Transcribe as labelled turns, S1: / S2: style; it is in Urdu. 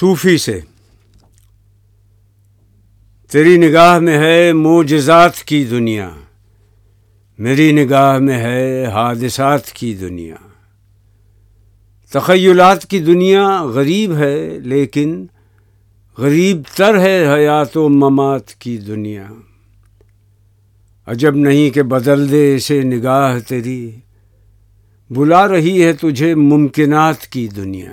S1: صوفی سے۔ تیری نگاہ میں ہے معجزات کی دنیا۔ میری نگاہ میں ہے حادثات کی دنیا۔ تخیلات کی دنیا غریب ہے، لیکن غریب تر ہے حیات و ممات کی دنیا۔ عجب نہیں کہ بدل دے اسے نگاہ تیری۔ بلا رہی ہے تجھے ممکنات کی دنیا۔